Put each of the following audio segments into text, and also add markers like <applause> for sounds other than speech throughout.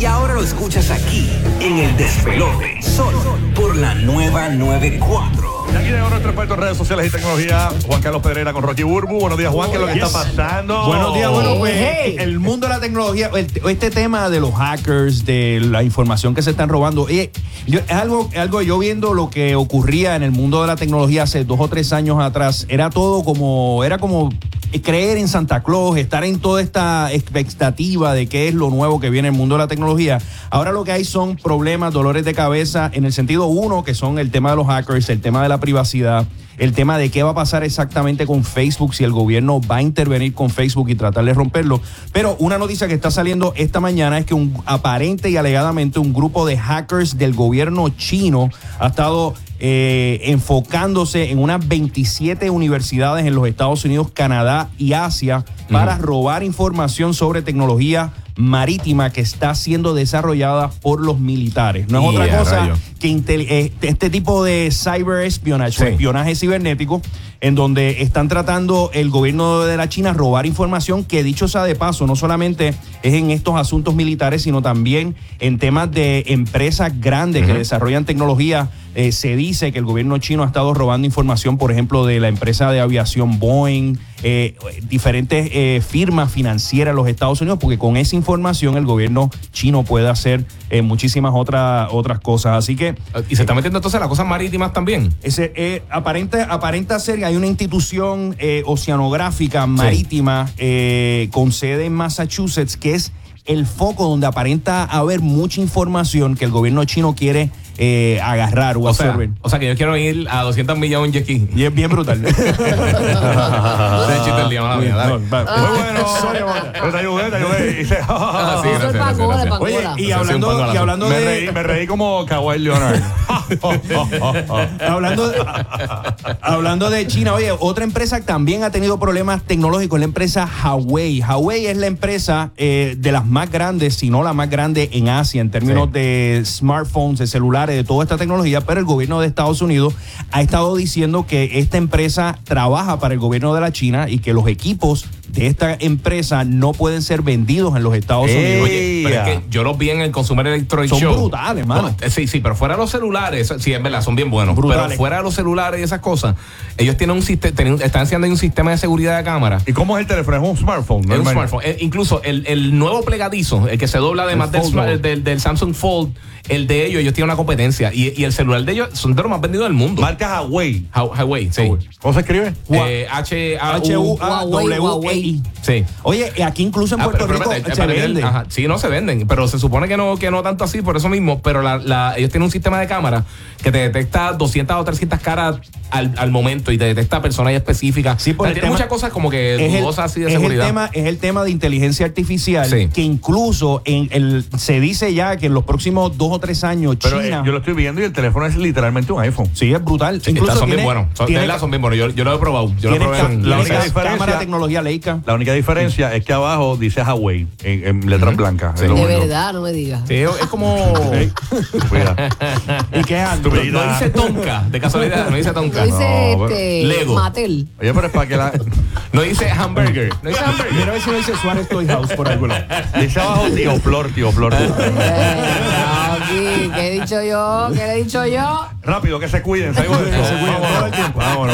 Y ahora, lo escuchas aquí, en el despelote. Solo por la nueva 94. Y aquí llegó nuestro experto en redes sociales y tecnología, Juan Carlos Pedrera con Rocky Burbu. Buenos días, Juan, ¿qué es lo que está pasando? Buenos días, bueno, pues Hey. el mundo de la tecnología, el- este tema de los hackers, de la información que se están robando, eh, yo- es algo, es algo yo viendo lo que ocurría en el mundo de la tecnología hace dos o tres años atrás, era todo como, era como creer en Santa Claus, estar en toda esta expectativa de qué es lo nuevo que viene en el mundo de la tecnología. Ahora lo que hay son problemas, dolores de cabeza, en el sentido uno, que son el tema de los hackers, el tema de la privacidad, el tema de qué va a pasar exactamente con Facebook, si el gobierno va a intervenir con Facebook y tratar de romperlo. Pero una noticia que está saliendo esta mañana es que un aparente y alegadamente un grupo de hackers del gobierno chino ha estado eh, enfocándose en unas 27 universidades en los Estados Unidos, Canadá y Asia para robar información sobre tecnología marítima que está siendo desarrollada por los militares. No es otra cosa que eh, este tipo de cyber espionage o Sí. espionaje cibernético en donde están tratando el gobierno de la China robar información que dicho sea de paso no solamente es en estos asuntos militares sino también en temas de empresas grandes que desarrollan tecnología. Eh, se dice que el gobierno chino ha estado robando información por ejemplo de la empresa de aviación Boeing eh, diferentes eh, firmas financieras en los Estados Unidos porque con esa información el gobierno chino puede hacer muchísimas otras otras cosas. Así que Y se está metiendo entonces las cosas marítimas también. ese, aparenta, aparenta ser que hay una institución eh, oceanográfica marítima eh, con sede en Massachusetts que es el foco donde aparenta haber mucha información que el gobierno chino quiere eh, agarrar o, O sea, absorber. o sea que yo quiero ir a 200 millas un jet ski. Y es bien brutal. <laughs> Ese es el chiste del día, mala mía, dale. No, va- Muy bueno. Pero te ayudé, te ayudé. <laughs> Sí, gracias, gracias. Oye, y hablando, y hablando me, de. reí, me reí como Kawhi Leonard. hablando, <laughs> de, hablando de China, oye, otra empresa que también ha tenido problemas tecnológicos, la empresa Huawei. Huawei es la empresa eh, de las más grandes, si no la más grande en Asia, en términos Sí. de smartphones, de celulares, de toda esta tecnología, pero el gobierno de Estados Unidos ha estado diciendo que esta empresa trabaja para el gobierno de la China y que los equipos de esta empresa no pueden ser vendidos en los Estados Ey. Unidos. Oye, pero es que yo los vi en el Consumer Electronics Son Show. brutales, mano. No, eh, sí, sí, pero fuera de los celulares, sí, es verdad, son bien buenos. Brutales. Pero fuera de los celulares y esas cosas, ellos tienen un sistema, están haciendo un sistema de seguridad de cámara. ¿Y cómo es el teléfono? Es un smartphone. Es un smartphone. Eh, incluso el, el nuevo plegadizo, el que se dobla además del, del, del Samsung Fold, el de ellos, ellos tienen una competencia. Y, y el celular de ellos son de los más vendidos del mundo. Marca Huawei. Hu- Huawei, sí. ¿Cómo se escribe? Eh, H Sí. Oye, aquí incluso en Ah, Puerto pero Rico espérate, se espérate, vende. ajá, sí, no se venden, pero se supone que no, que no tanto así, por eso mismo. Pero la, la- ellos tienen un sistema de cámara que te detecta 200 o 300 caras al, al momento y te detecta personas específicas. Sí, por O sea, tiene muchas cosas como que es el, así de es el seguridad. tema, es el tema de inteligencia artificial Sí. que incluso en el, se dice ya que en los próximos dos o tres años Pero eh, China. yo lo estoy viendo y el teléfono es literalmente un iPhone. sí, es brutal. Sí, incluso son tiene- bien buenos. Son, tiene- son bien buenos. Yo, yo lo he probado. Yo lo ca- en la única ca- diferencia- cámara tecnología Leica. La única diferencia es que abajo dice Huawei en, en letras blancas. Sí. De único. verdad, no me digas. Sí, es como. <laughs> Cuida. ¿Y qué es No, dice Tonka, de casualidad, no dice No Tonka. dice No, este, Lego. Matel. Oye, pero es para que la. No dice hamburger. No dice hamburger. Mira a ver si no dice Suárez Toy House por algún lado. Dice abajo tío Flor, tío Flor. Eh, aquí, ¿Qué he dicho yo? ¿Qué le he dicho yo? Rápido, que se cuiden. salgo de <laughs>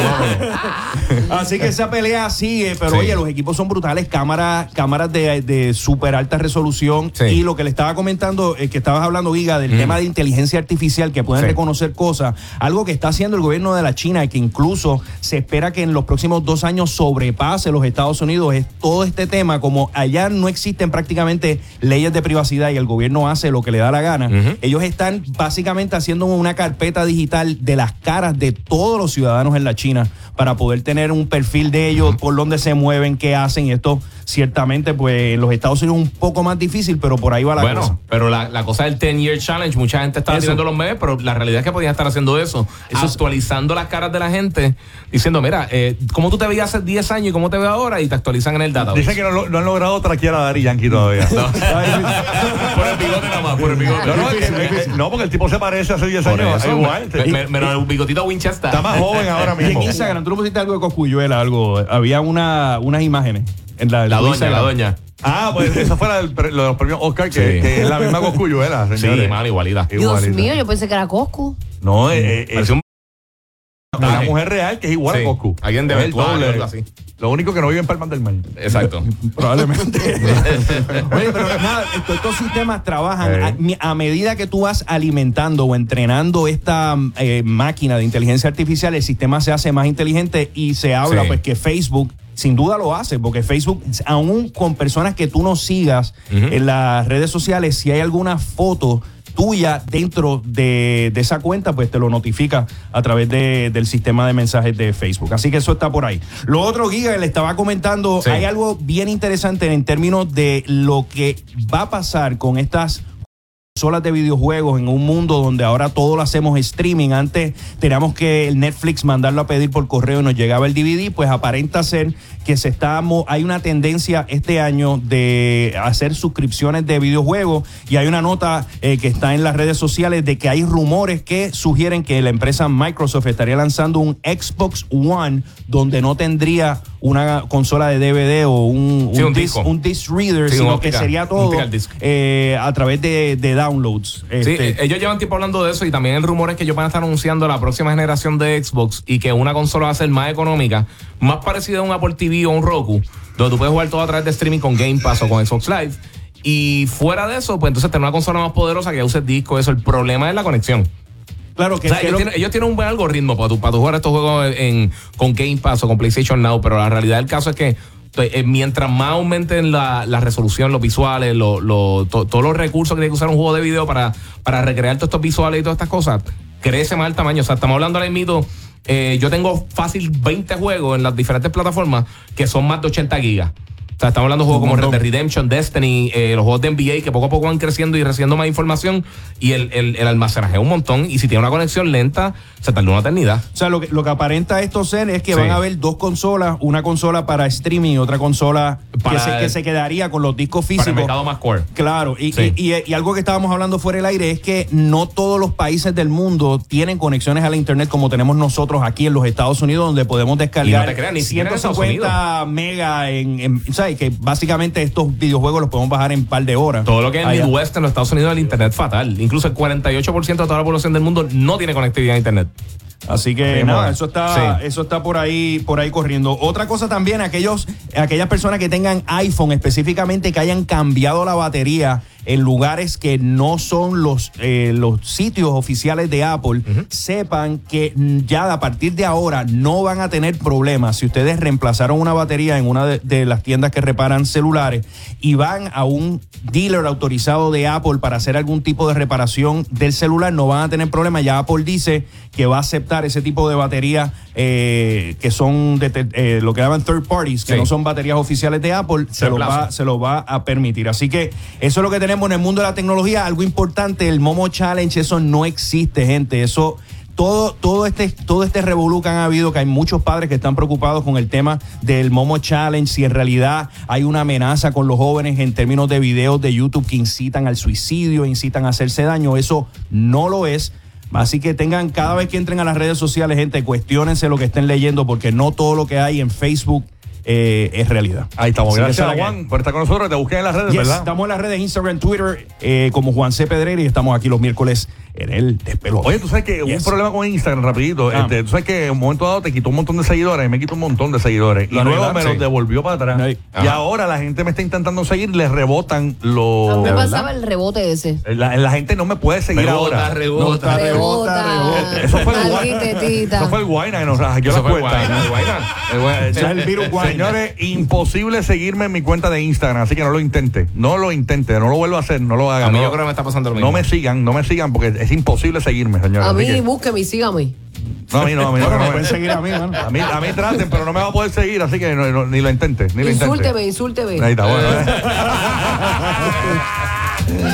<laughs> Así que esa pelea sigue, pero Sí. oye, los equipos son brutales, cámaras, cámaras de, de súper alta resolución. Sí. Y lo que le estaba comentando, eh, que estabas hablando, Giga, del tema de inteligencia artificial, que pueden Sí. reconocer cosas, algo que está haciendo el gobierno de la China y que incluso se espera que en los próximos dos años sobrepase los Estados Unidos, es todo este tema, como allá no existen prácticamente leyes de privacidad y el gobierno hace lo que le da la gana, ellos están básicamente haciendo una carpeta digital de las caras de todos los ciudadanos en la China para poder tener un perfil de ellos, por dónde se mueven, qué hacen. Y esto ciertamente, pues en los Estados Unidos es un poco más difícil, pero por ahí va la bueno, cosa. pero la, la cosa del 10 Year Challenge, mucha gente estaba tirando los memes, pero la realidad es que podían estar haciendo eso, Eso es- actualizando las caras de la gente, diciendo, mira, eh, ¿cómo tú te veías hace 10 años y cómo te ves ahora? Y te actualizan en el database. Dicen que no, lo- no han logrado traquear a Dari Yankee todavía. <laughs> No, <laughs> por el bigote el bigote. no, es que- es que- no, porque el tipo se parece hace 10 Por años. eso, igual. me- me- Menos el bigotito Winchester. Está más joven ahora Y en mismo. Instagram, tú no pusiste algo de Coscuyuela, algo. Había una, unas imágenes. En la, La doña, Instagram. la doña. Ah, pues esa fue la del lo de los premios Oscar, que, Sí. que es la misma Coscuyuela, Sí, señores. mano, igualita. Dios Igualita. mío, yo pensé que era Coscu. No, eh, eh, es Pareció un una mujer real que es igual Sí. a Coscu. Alguien de el doble. algo así. Lo único que no vive en Palmas del Mar. Exacto. <laughs> Probablemente. <laughs> Oye, pero nada, estos, sistemas trabajan Eh. a, medida que tú vas alimentando o entrenando esta eh, máquina de inteligencia artificial, el sistema se hace más inteligente y se habla Sí. pues que Facebook sin duda lo hace, porque Facebook, aún con personas que tú no sigas en las redes sociales, si hay alguna foto tuya dentro de, de esa cuenta, pues te lo notifica a través de- del sistema de mensajes de Facebook. Así que eso está por ahí. Lo otro, Giga, le estaba comentando, Sí. hay algo bien interesante en términos de lo que va a pasar con estas consolas de videojuegos en un mundo donde ahora todo lo hacemos streaming. Antes teníamos que el Netflix mandarlo a pedir por correo y nos llegaba el DVD, pues aparenta ser que se está hay una tendencia este año de hacer suscripciones de videojuegos y hay una nota eh, que está en las redes sociales de que hay rumores que sugieren que la empresa Microsoft estaría lanzando un Xbox One donde no tendría una consola de DVD o un, Sí, un disc, disco. un disc reader, Sí, sino que sería todo eh, a través de, de downloads. Sí, Este, ellos llevan tiempo hablando de eso y también el rumor es que ellos van a estar anunciando la próxima generación de Xbox y que una consola va a ser más económica, más parecida a un Apple TV o un Roku, donde tú puedes jugar todo a través de streaming con Game Pass o con Xbox Live. Y fuera de eso, pues entonces tener una consola más poderosa que use disco, eso. El problema es la conexión. claro que, O sea, que ellos, lo- tienen, ellos tienen un buen algoritmo para tu, para tu jugar estos juegos en, con Game Pass o con PlayStation Now, pero la realidad del caso es que mientras más aumenten la, la resolución, los visuales, lo- lo- to- todos los recursos que tiene que usar un juego de video para, para recrear todos estos visuales y todas estas cosas, crece más el tamaño. O sea, estamos hablando ahora mismo, eh, yo tengo fácil 20 juegos en las diferentes plataformas que son más de 80 gigas. O sea, estamos hablando de juegos como Red. Dead Redemption, Destiny, eh, los juegos de NBA que poco a poco van creciendo y recibiendo más información y el, el, el almacenaje es un montón. Y si tiene una conexión lenta, se tarda una eternidad. o sea, lo que, lo que aparenta esto ser es que Sí. van a haber dos consolas, una consola para streaming y otra consola Para que, se, el- que se quedaría con los discos Para el físicos. mercado más core. Claro, y, Sí. y- y- y algo que estábamos hablando fuera del aire es que no todos los países del mundo tienen conexiones a la internet como tenemos nosotros aquí en los Estados Unidos, donde podemos descargar Y no te creas, ni siquiera en Estados 150 megas en, en- ¿sabes? Que básicamente estos videojuegos los podemos bajar en un par de horas. Todo lo que es Allá. Midwest en los Estados Unidos, el internet fatal. Incluso el 48% de toda la población del mundo no tiene conectividad a internet. Así que Sí, nada, bueno. eso está, Sí. eso está por ahí, por ahí corriendo. Otra cosa también, aquellos, aquellas personas que tengan iPhone específicamente que hayan cambiado la batería en lugares que no son los, eh, los sitios oficiales de Apple, sepan que ya a partir de ahora no van a tener problemas si ustedes reemplazaron una batería en una de, de las tiendas que reparan celulares y van a un dealer autorizado de Apple para hacer algún tipo de reparación del celular, no van a tener problemas. Ya Apple dice que va a aceptar ese tipo de baterías eh, que son de eh, lo que llaman third parties, que Sí. no son baterías oficiales de Apple, se lo, Reemplazo. va, se lo va a permitir. Así que eso es lo que tenemos en el mundo de la tecnología. Algo importante, el Momo Challenge, eso no existe, gente. Eso todo, todo este, todo este revolú que han habido, que hay muchos padres que están preocupados con el tema del Momo Challenge, si en realidad hay una amenaza con los jóvenes en términos de videos de YouTube que incitan al suicidio, incitan a hacerse daño, eso no lo es. Así que tengan, cada vez que entren a las redes sociales, gente, cuestionense lo que estén leyendo, porque no todo lo que hay en Facebook eh, es realidad. Ahí estamos. Así Gracias, la que Juan, por estar con nosotros. Te busquen en las redes, Yes, ¿verdad? Estamos en las redes Instagram, Twitter, eh, como Juan C. Pedrera y estamos aquí los miércoles en el despelote. Oye, tú sabes que hubo un problema con Instagram, rapidito. Ah. Este, tú sabes que en un momento dado te quitó un montón de seguidores, y me quitó un montón de seguidores. Lo y luego me los sí. devolvió para atrás. Ahí. Y Ajá. ahora la gente me está intentando seguir, les rebotan los. mí me ¿De pasaba verdad? el rebote ese. La, la gente no me puede seguir ahora. rebota. Rebota, rebota. Eso fue el guayna. Eso fue el guayna que nos Eso la el cuenta. guayna, el guayna. El el virus guayna. Señores, imposible seguirme en mi cuenta de Instagram, así que no lo intente. No lo intente, no lo vuelvo a hacer, no lo hagan. A mí no, yo creo que me está pasando lo mismo. no me sigan, no me sigan porque es imposible seguirme, señores. A mí, que- búsqueme y sígame. no, a mí no, a mí no. Bueno, no, me pueden seguir a mí, mano. a mí, a mí traten, pero no me va a poder seguir, así que no- no- ni lo intente, ni lo intente. Insúlteme, insúlteme. Ahí está, bueno. <laughs>